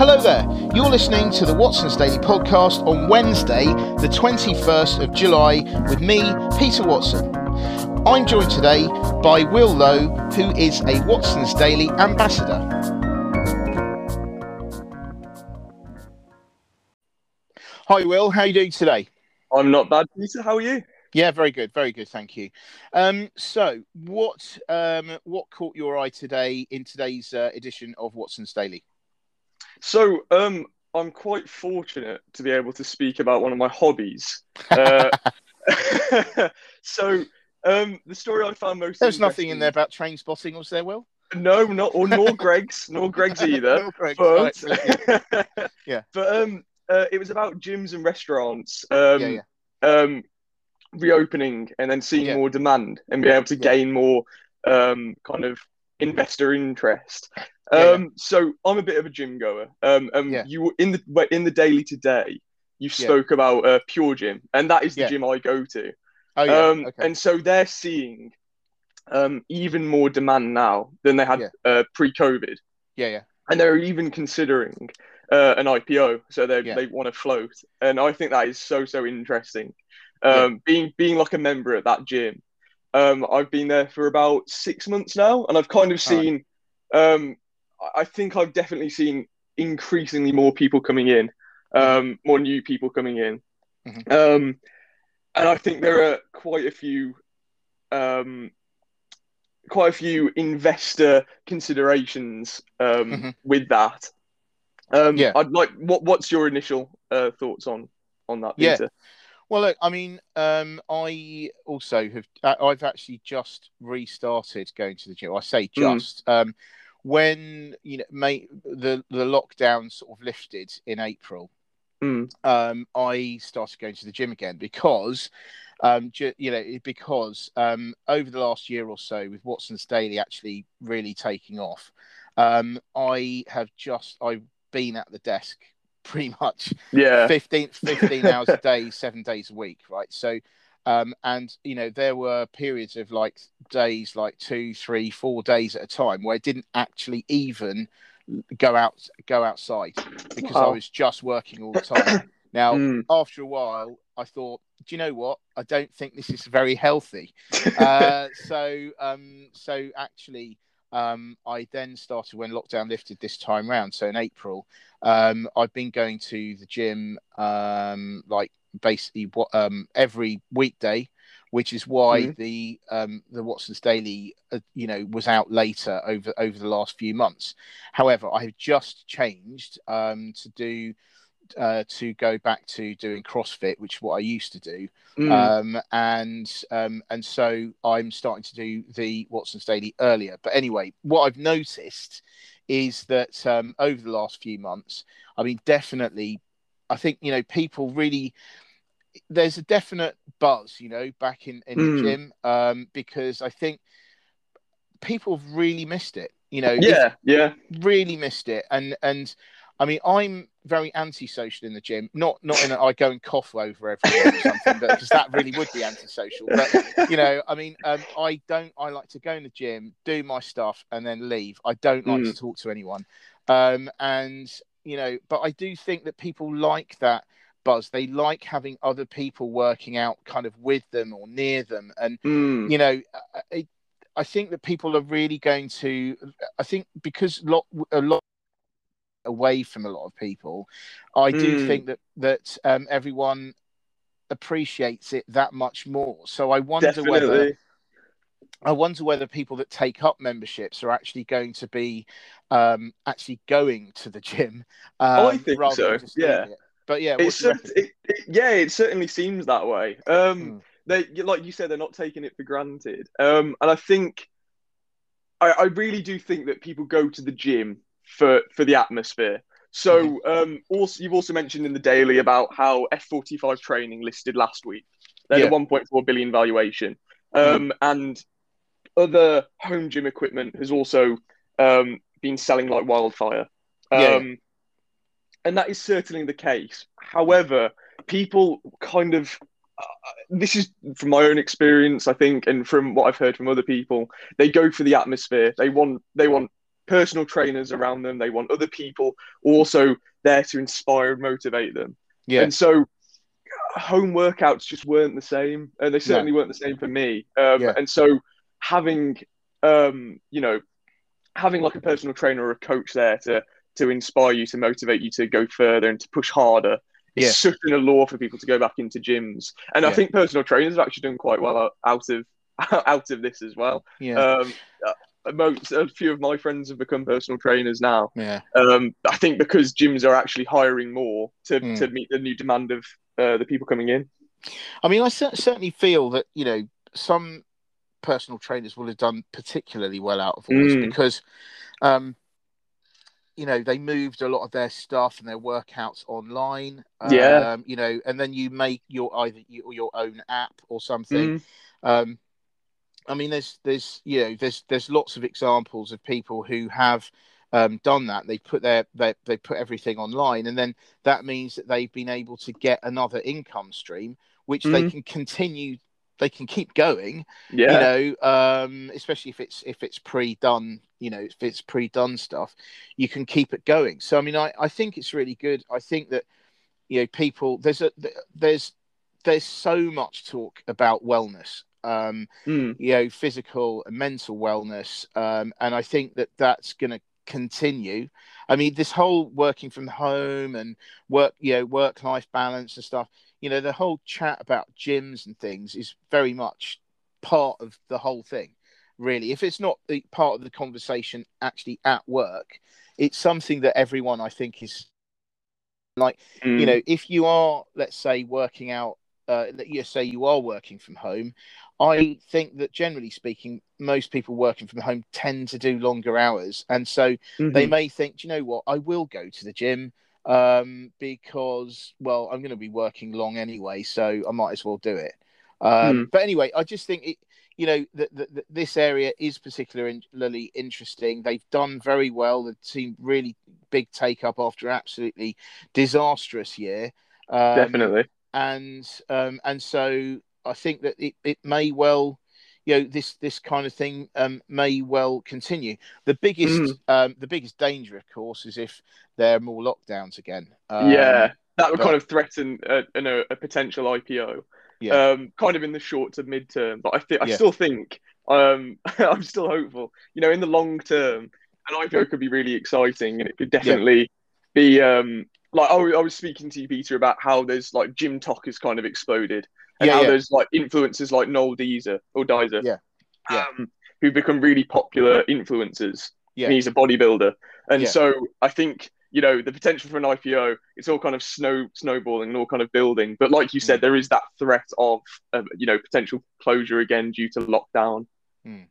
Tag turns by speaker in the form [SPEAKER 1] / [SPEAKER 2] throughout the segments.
[SPEAKER 1] Hello there. You're listening to the Watson's Daily Podcast on Wednesday, the 21st of July, with me, Peter Watson. I'm joined today by Will Lowe, who is a Watson's Daily ambassador. Hi, Will. How are you doing today?
[SPEAKER 2] I'm not bad, Peter. How are you?
[SPEAKER 1] Yeah, very good, very good, thank you. Um, so, what um, what caught your eye today in today's uh, edition of Watson's Daily?
[SPEAKER 2] So, um, I'm quite fortunate to be able to speak about one of my hobbies. Uh, so, um, the story I found most
[SPEAKER 1] There's nothing in there about train spotting, was there, Will?
[SPEAKER 2] No, not or nor Greggs, nor Greggs either.
[SPEAKER 1] Nor Greggs,
[SPEAKER 2] but,
[SPEAKER 1] right, Yeah.
[SPEAKER 2] But um, uh, it was about gyms and restaurants. Um,
[SPEAKER 1] Yeah,
[SPEAKER 2] um, reopening and then seeing
[SPEAKER 1] Yeah.
[SPEAKER 2] more demand and be able to
[SPEAKER 1] Yeah.
[SPEAKER 2] gain more um, kind of investor interest.
[SPEAKER 1] Yeah,
[SPEAKER 2] Um, So I'm a bit of a gym goer. Um,
[SPEAKER 1] Yeah.
[SPEAKER 2] you in the but in the daily today, you
[SPEAKER 1] Yeah.
[SPEAKER 2] spoke about uh, Pure Gym, and that is the
[SPEAKER 1] Yeah.
[SPEAKER 2] gym I go to.
[SPEAKER 1] Oh yeah.
[SPEAKER 2] um,
[SPEAKER 1] okay.
[SPEAKER 2] And so they're seeing um, even more demand now than they had
[SPEAKER 1] Yeah.
[SPEAKER 2] uh, pre-COVID,
[SPEAKER 1] yeah, yeah,
[SPEAKER 2] and they're even considering uh, an IPO. So they
[SPEAKER 1] Yeah.
[SPEAKER 2] they want to float, and I think that is so so interesting.
[SPEAKER 1] Yeah.
[SPEAKER 2] Um, Being being like a member at that gym, um, I've been there for about six months now, and I've kind of
[SPEAKER 1] All right.
[SPEAKER 2] seen. Um, I- think I've definitely seen increasingly more people coming in, um, more new people coming in,
[SPEAKER 1] Mhm.
[SPEAKER 2] um, and I think there are quite a few, um, quite a few investor considerations um,
[SPEAKER 1] Mhm.
[SPEAKER 2] with that. Um,
[SPEAKER 1] Yeah.
[SPEAKER 2] I'd like. What What's your initial uh, thoughts on on that,
[SPEAKER 1] Yeah. Well, look, I mean, um, I also have. uh, I've actually just restarted going to the gym. I say
[SPEAKER 2] Mm.
[SPEAKER 1] just. Um, when you know, the the lockdown sort of lifted in April,
[SPEAKER 2] Mm.
[SPEAKER 1] um, I started going to the gym again because, um, ju- you know, because um, over the last year or so, with Watson's Daily actually really taking off, um, I have just I've been at the desk pretty much
[SPEAKER 2] Yeah.
[SPEAKER 1] 15, 15 hours a day, seven days a week, right? So, um, and you know, there were periods of like days, like two, three, four days at a time, where I didn't actually even go out, go outside because I was just working all the time. Now,
[SPEAKER 2] Mm.
[SPEAKER 1] after a while, I thought, do you know what? I don't think this is very healthy. Uh, so, um, so actually, um, I then started when lockdown lifted this time round. So in April, um, I've been going to the gym um, like basically what um, every weekday, which is why
[SPEAKER 2] Mhm.
[SPEAKER 1] the um, the Watson's Daily, uh, you know, was out later over over the last few months. However, I have just changed um, to do. Uh, to go back to doing CrossFit, which is what I used to do,
[SPEAKER 2] Mm.
[SPEAKER 1] um, and um, and so I'm starting to do the Watson's Daily earlier. But anyway, what I've noticed is that um, over the last few months, I mean, definitely, I think you know people really. There's a definite buzz, you know, back in in
[SPEAKER 2] Mm.
[SPEAKER 1] the gym um, because I think people have really missed it. You know,
[SPEAKER 2] yeah. Yeah.
[SPEAKER 1] really missed it and and i mean i'm very antisocial in the gym. Not not in a, i go and cough over everyone or something but because that really would be antisocial. But you know i mean um, i don't i like to go in the gym do my stuff and then leave. I don't like to talk to anyone. Um and you know but i do think that people like that buzz. They like having other people working out kind of with them or near them. And
[SPEAKER 2] Mm.
[SPEAKER 1] you know it, i think that people are really going to i think because lot a lot away from a lot of people i do
[SPEAKER 2] Mm.
[SPEAKER 1] think that that um, everyone appreciates it that much more so i wonder whether i wonder whether people that take up memberships are actually going to be um actually going to the gym um,
[SPEAKER 2] I think
[SPEAKER 1] rather than
[SPEAKER 2] so,
[SPEAKER 1] just
[SPEAKER 2] yeah.
[SPEAKER 1] it. but yeah
[SPEAKER 2] it, it, yeah, it certainly seems that way. Um,
[SPEAKER 1] Mm.
[SPEAKER 2] they like you said, they're not taking it for granted. Um, and I think I, I really do think that people go to the gym for for the atmosphere. So, um, also you've also mentioned in the daily about how F45 training listed last week. They're
[SPEAKER 1] Yeah.
[SPEAKER 2] a 1.4 billion valuation, um, and other home gym equipment has also um, been selling like wildfire. Um,
[SPEAKER 1] Yeah.
[SPEAKER 2] and that is certainly the case. However, people kind of this is from my own experience, I think, and from what I've heard from other people. They go for the atmosphere. They want they want personal trainers around them. They want other people also there to inspire and motivate them.
[SPEAKER 1] Yeah.
[SPEAKER 2] And so home workouts just weren't the same, and they certainly weren't the same for me. Um, yeah. And so having, um, you know, having like a personal trainer or a coach there to to inspire you, to motivate you to go further and to push harder. It's yeah. such an allure for people to go back into gyms, and. I think personal trainers have actually done quite well out of out of this as well.
[SPEAKER 1] Yeah.
[SPEAKER 2] Um, most a few of my friends have become personal trainers now.
[SPEAKER 1] Yeah.
[SPEAKER 2] Um, I think because gyms are actually hiring more to, mm. to meet the new demand of uh, the people coming in.
[SPEAKER 1] I mean, I certainly feel that you know some personal trainers will have done particularly well out of all this mm. because, um, you know, they moved a lot of their stuff and their workouts online.
[SPEAKER 2] Yeah.
[SPEAKER 1] Um, you know, and then you make your either your, your own app or something. Mm. Um, I mean, there's there's you know there's there's lots of examples of people who have um, done that. They put their they they put everything online, and then that means that they've been able to get another income stream, which mm-hmm. they can continue. They can keep going,
[SPEAKER 2] yeah.
[SPEAKER 1] You know, um, especially if it's if it's pre-done, you know, if it's pre-done stuff, you can keep it going. So, I mean, I, I think it's really good. I think that you know, people there's a there's there's so much talk about wellness um,
[SPEAKER 2] mm.
[SPEAKER 1] you know, physical and mental wellness. Um, and I think that that's going to continue. I mean, this whole working from home and work, you know, work life balance and stuff, you know, the whole chat about gyms and things is very much part of the whole thing, really. If it's not the part of the conversation actually at work, it's something that everyone I think is like, mm. you know, if you are, let's say, working out uh, you say you are working from home, I think that generally speaking, most people working from home tend to do longer hours, and so mm-hmm. they may think, you know what, I will go to the gym um, because, well, I'm going to be working long anyway, so I might as well do it. Um, mm. But anyway, I just think it, you know, that, this area is particularly interesting. They've done very well. They've seen really big take up after absolutely disastrous year.
[SPEAKER 2] Um, Definitely.
[SPEAKER 1] And um, and so I think that it, it may well, you know, this this kind of thing um, may well continue. The biggest mm. um, the biggest danger, of course, is if there are more lockdowns again.
[SPEAKER 2] Um, yeah, that would but... kind of threaten a, a, a potential IPO. Yeah. Um, kind of in the short to mid term, but I think I yeah. still think um, I'm still hopeful. You know, in the long term, an IPO could be really exciting, and it could definitely yeah. be um, like I, I was speaking to you, Peter, about how there's like gym talk has kind of exploded, and yeah, how yeah. there's like influencers like Noel Deezer or Dizer,
[SPEAKER 1] yeah, yeah.
[SPEAKER 2] Um, who become really popular influencers. Yeah, and he's a bodybuilder, and yeah. so I think you know the potential for an IPO. It's all kind of snow snowballing and all kind of building. But like you said, mm. there is that threat of uh, you know potential closure again due to lockdown.
[SPEAKER 1] Mm.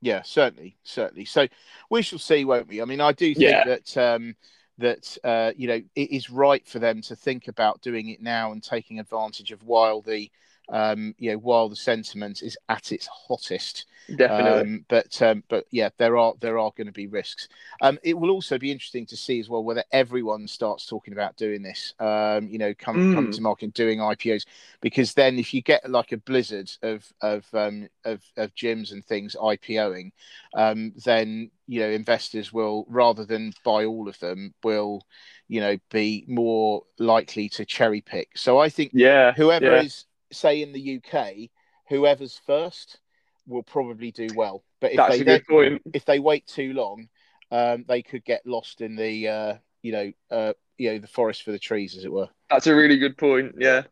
[SPEAKER 1] Yeah, certainly, certainly. So we shall see, won't we? I mean, I do think yeah. that um, that uh, you know it is right for them to think about doing it now and taking advantage of while the um, you know while the sentiment is at its hottest.
[SPEAKER 2] Definitely.
[SPEAKER 1] Um, but um, but yeah, there are there are going to be risks. Um, it will also be interesting to see as well whether everyone starts talking about doing this. Um, you know, come mm. come to market and doing IPOs because then if you get like a blizzard of of um, of, of gyms and things IPOing, um, then you know investors will rather than buy all of them will you know be more likely to cherry pick. So I think
[SPEAKER 2] yeah,
[SPEAKER 1] whoever
[SPEAKER 2] yeah.
[SPEAKER 1] is say in the UK, whoever's first will probably do well. But if
[SPEAKER 2] That's
[SPEAKER 1] they then, if they wait too long, um, they could get lost in the uh, you know uh, you know the forest for the trees, as it were.
[SPEAKER 2] That's a really good point. Yeah.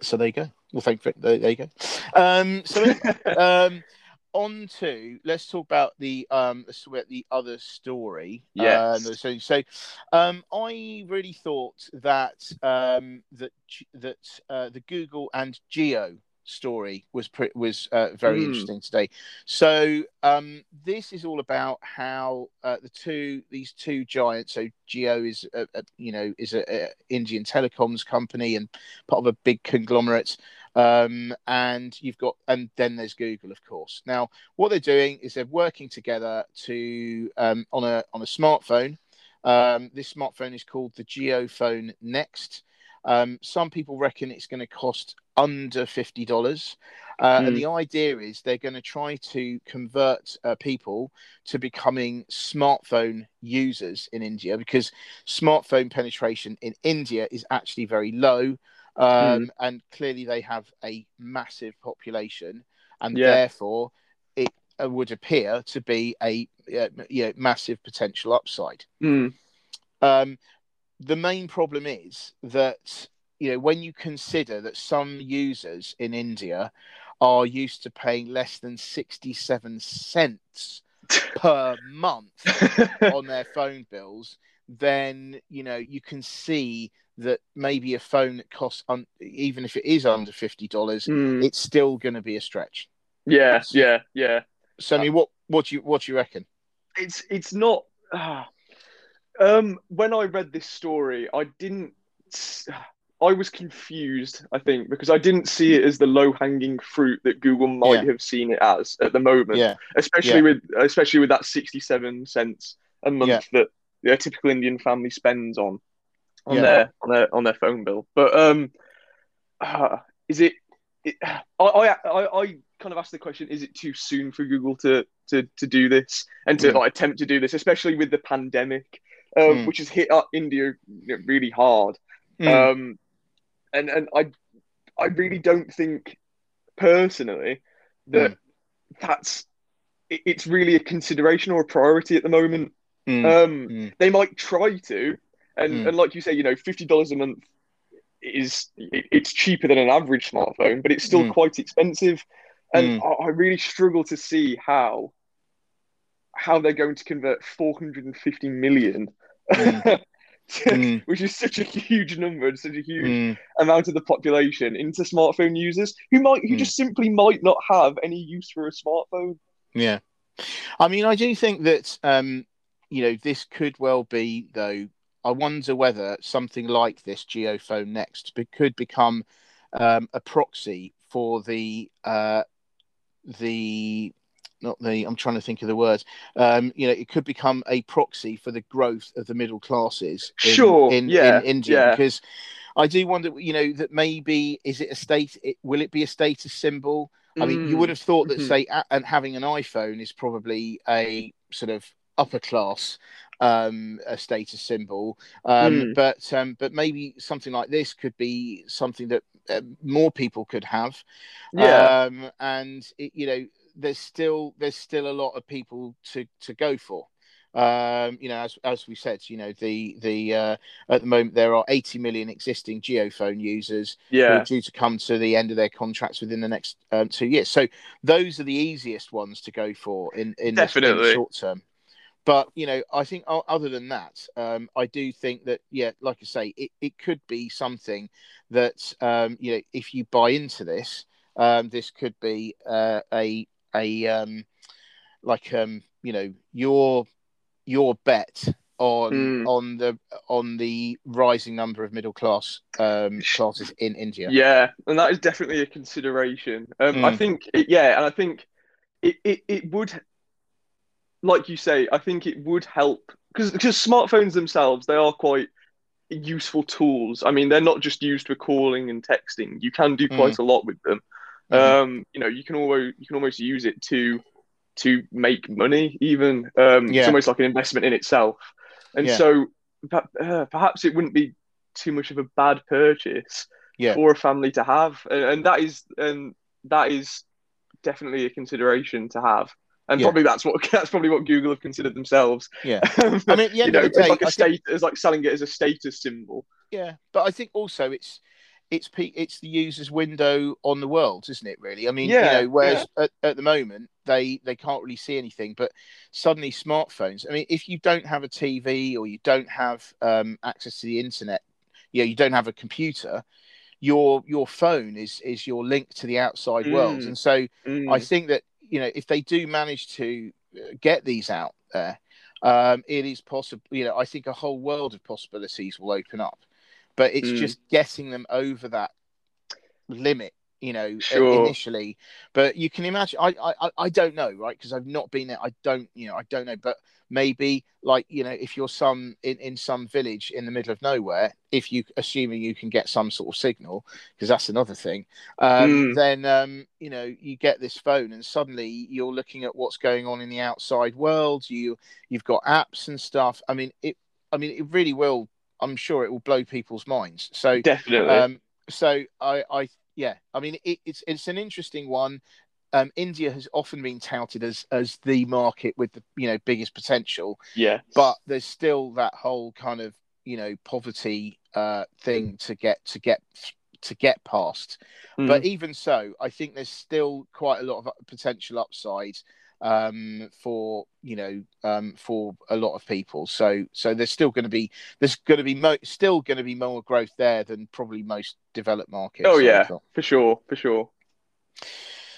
[SPEAKER 1] So there you go. Well, thank you. There, there you go. Um, so um, on to let's talk about the um let's talk about the other story.
[SPEAKER 2] Yeah.
[SPEAKER 1] Um, so so um, I really thought that um, that that uh, the Google and Jio story was was uh, very mm. interesting today. So um, this is all about how uh, the two these two giants. So Jio is a, a you know is a, a, Indian telecoms company and part of a big conglomerate. Um, and you've got, and then there's Google, of course. Now, what they're doing is they're working together to um, on a on a smartphone. Um, this smartphone is called the JioPhone Next. Um, some people reckon it's going to cost under fifty dollars. Uh,
[SPEAKER 2] Mm.
[SPEAKER 1] And the idea is they're going to try to convert uh, people to becoming smartphone users in India because smartphone penetration in India is actually very low. Um, And clearly, they have a massive population, and
[SPEAKER 2] Yeah.
[SPEAKER 1] therefore, it uh, would appear to be a uh, you know, massive potential upside.
[SPEAKER 2] Mm.
[SPEAKER 1] Um, the main problem is that you know when you consider that some users in India are used to paying less than 67 cents per month on their phone bills then you know you can see that maybe a phone that costs un- even if it is under $50
[SPEAKER 2] Mm.
[SPEAKER 1] it's still going to be a stretch
[SPEAKER 2] Yeah, yeah, yeah.
[SPEAKER 1] so i mean what what do you what do you reckon
[SPEAKER 2] It's it's not. ah. um, when I read this story, I didn't. I was confused. I think because I didn't see it as the low hanging fruit that Google might
[SPEAKER 1] Yeah.
[SPEAKER 2] have seen it as at the moment.
[SPEAKER 1] yeah
[SPEAKER 2] especially
[SPEAKER 1] Yeah.
[SPEAKER 2] with especially with that sixty seven cents a month
[SPEAKER 1] Yeah.
[SPEAKER 2] that a typical Indian family spends on on
[SPEAKER 1] Yeah.
[SPEAKER 2] their on their on their phone bill. But um, uh, is it? it I, I I I kind of asked the question: Is it too soon for Google to to to do this and to
[SPEAKER 1] Mm.
[SPEAKER 2] like, attempt to do this, especially with the pandemic, um,
[SPEAKER 1] Mm.
[SPEAKER 2] which has hit uh, India really hard.
[SPEAKER 1] Mm.
[SPEAKER 2] Um, and and I I really don't think personally that
[SPEAKER 1] Mm.
[SPEAKER 2] that's it, it's really a consideration or a priority at the moment.
[SPEAKER 1] Mm.
[SPEAKER 2] Um, they might try to, and
[SPEAKER 1] Mm.
[SPEAKER 2] and like you say, you know, fifty dollars a month is it, it's cheaper than an average smartphone, but it's still
[SPEAKER 1] Mm.
[SPEAKER 2] quite expensive, and
[SPEAKER 1] Mm.
[SPEAKER 2] I, I really struggle to see how how they're going to convert four hundred and fifty million.
[SPEAKER 1] Mm. Mm.
[SPEAKER 2] Which is such a huge number and such a huge
[SPEAKER 1] Mm.
[SPEAKER 2] amount of the population into smartphone users who might who
[SPEAKER 1] Mm.
[SPEAKER 2] just simply might not have any use for a smartphone.
[SPEAKER 1] Yeah, I mean, I do think that um, you know this could well be though. I wonder whether something like this JioPhone Next be- could become um, a proxy for the uh, the not the I'm trying to think of the words. Um, you know, it could become a proxy for the growth of the middle classes. In,
[SPEAKER 2] Sure,
[SPEAKER 1] in,
[SPEAKER 2] yeah,
[SPEAKER 1] in India
[SPEAKER 2] yeah.
[SPEAKER 1] because I do wonder. You know, that maybe is it a state? It, will it be a status symbol? I mean, you
[SPEAKER 2] Mm,
[SPEAKER 1] would have thought that,
[SPEAKER 2] mhm.
[SPEAKER 1] say, and having an iPhone is probably a sort of upper class um, a status symbol, um,
[SPEAKER 2] Mm.
[SPEAKER 1] but um, but maybe something like this could be something that uh, more people could have.
[SPEAKER 2] Yeah,
[SPEAKER 1] um, and it, you know, there's still there's still a lot of people to to go for. Um, you know, as as we said, you know, the the uh, at the moment there are 80 million existing JioPhone users who
[SPEAKER 2] yeah,
[SPEAKER 1] are due to come to the end of their contracts within the next um, two years. So those are the easiest ones to go for in in, the, in the short term. But you know, I think other than that, um, I do think that yeah, like I say, it, it could be something that um, you know, if you buy into this, um, this could be uh, a a um, like um, you know your your bet on
[SPEAKER 2] Mm.
[SPEAKER 1] on the on the rising number of middle class um, classes in India.
[SPEAKER 2] yeah, and that is definitely a consideration. Um, I
[SPEAKER 1] Mm.
[SPEAKER 2] think, it, yeah, and I think it, it, it would, like you say, I think it would help because because smartphones themselves they are quite useful tools. I mean, they're not just used for calling and texting. You can do quite a lot with them.
[SPEAKER 1] Mhm.
[SPEAKER 2] Um, you know, you can almost you can almost use it to to make money. Even um,
[SPEAKER 1] Yeah.
[SPEAKER 2] it's almost like an investment in itself. And
[SPEAKER 1] Yeah.
[SPEAKER 2] so uh, perhaps it wouldn't be too much of a bad purchase
[SPEAKER 1] Yeah.
[SPEAKER 2] for a family to have, and, and that is and that is definitely a consideration to have. And
[SPEAKER 1] Yeah.
[SPEAKER 2] probably that's what that's probably what Google have considered themselves.
[SPEAKER 1] Yeah. I mean,
[SPEAKER 2] you know, it's like a
[SPEAKER 1] I think-
[SPEAKER 2] state, it's like selling it as a status symbol.
[SPEAKER 1] Yeah, but I think also it's it's pe- it's the user's window on the world, isn't it? Really, I mean,
[SPEAKER 2] Yeah,
[SPEAKER 1] you know, whereas at, at the moment they they can't really see anything, but suddenly smartphones. I mean, if you don't have a TV or you don't have um, access to the internet, you know, you don't have a computer. Your your phone is is your link to the outside world,
[SPEAKER 2] Mm.
[SPEAKER 1] and so
[SPEAKER 2] Mm.
[SPEAKER 1] I think that you know if they do manage to uh, get these out there, um, it is possible. You know, I think a whole world of possibilities will open up, but it's
[SPEAKER 2] Mm.
[SPEAKER 1] just getting them over that limit. You know,
[SPEAKER 2] Sure.
[SPEAKER 1] initially. But you can imagine. I I, I don't know, right? Because I've not been there. I don't, you know, I don't know. But maybe, like, you know, if you're some in in some village in the middle of nowhere, if you assuming you can get some sort of signal, because that's another thing, um,
[SPEAKER 2] Mm.
[SPEAKER 1] then um, you know, you get this phone, and suddenly you're looking at what's going on in the outside world. You you've got apps and stuff. I mean, it. I mean, it really will. I'm sure it will blow people's minds. So
[SPEAKER 2] Definitely.
[SPEAKER 1] um, so I, I, yeah, I mean, it, it's it's an interesting one. Um, India has often been touted as as the market with the you know biggest potential,
[SPEAKER 2] yeah.
[SPEAKER 1] but there's still that whole kind of you know poverty uh, thing to get to get to get past.
[SPEAKER 2] Mm.
[SPEAKER 1] But even so, I think there's still quite a lot of potential upside um, for you know um, for a lot of people. So so there's still going to be there's going to be mo- still going to be more growth there than probably most developed markets.
[SPEAKER 2] oh yeah, for sure, for sure.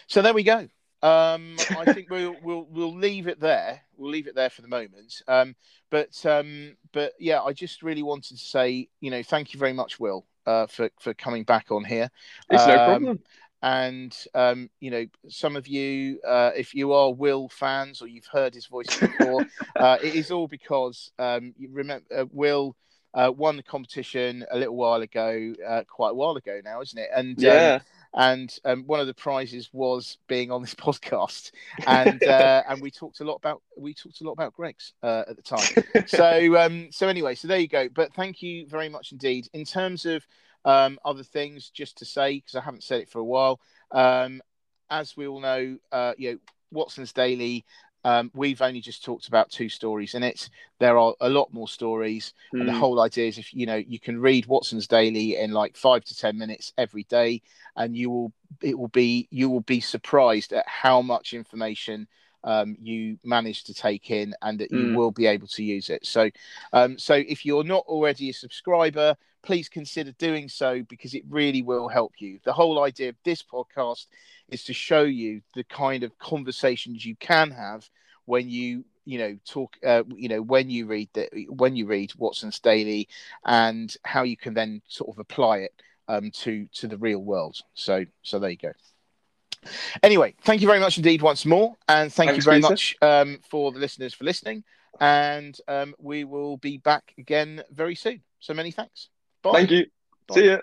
[SPEAKER 1] So there we go. Um, I think we'll we'll we'll leave it there. We'll leave it there for the moment. Um, but um, but yeah, I just really wanted to say, you know, thank you very much, Will, uh, for for coming back on here.
[SPEAKER 2] It's no
[SPEAKER 1] Um,
[SPEAKER 2] problem.
[SPEAKER 1] And um, you know some of you uh, if you are will fans or you've heard his voice before uh, it is all because um, you remember uh, will uh, won the competition a little while ago uh, quite a while ago now isn't it? And um,
[SPEAKER 2] Yeah.
[SPEAKER 1] and um, one of the prizes was being on this podcast. And uh, and we talked a lot about we talked a lot about Greggs uh, at the time. So um so anyway so there you go. But thank you very much indeed. In terms of um other things just to say because i haven't said it for a while um as we all know uh you know watson's daily um, we've only just talked about two stories in it. There are a lot more stories, and the
[SPEAKER 2] Mm.
[SPEAKER 1] whole idea is if you know you can read Watson's Daily in like five to ten minutes every day, and you will it will be you will be surprised at how much information um, you manage to take in, and that you
[SPEAKER 2] Mm.
[SPEAKER 1] will be able to use it. So, um, so if you're not already a subscriber, please consider doing so because it really will help you. The whole idea of this podcast is to show you the kind of conversations you can have when you you know talk uh, you know when you read the when you read Watson's Daily and how you can then sort of apply it um, to to the real world. So so there you go. Anyway, thank you very much indeed once more, and thank
[SPEAKER 2] Thanks,
[SPEAKER 1] you very
[SPEAKER 2] Peter.
[SPEAKER 1] much um, for the listeners for listening. And um, we will be back again very soon. So many thanks. Bye.
[SPEAKER 2] Thank you.
[SPEAKER 1] Bye.
[SPEAKER 2] See ya.